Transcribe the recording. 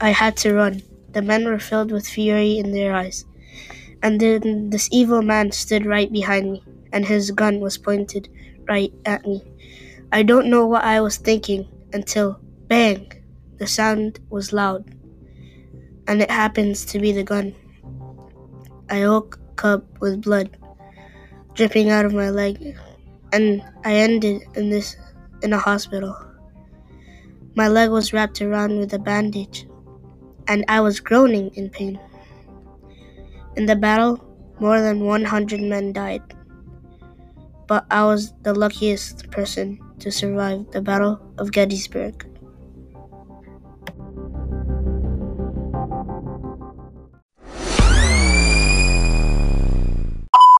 I had to run. The men were filled with fury in their eyes. And then this evil man stood right behind me, and his gun was pointed right at me. I don't know what I was thinking until bang! The sound was loud, and it happens to be the gun. I woke up with blood dripping out of my leg, and I ended in this in a hospital. My leg was wrapped around with a bandage, and I was groaning in pain. In the battle, more than 100 men died, but I was the luckiest person to survive the Battle of Gettysburg.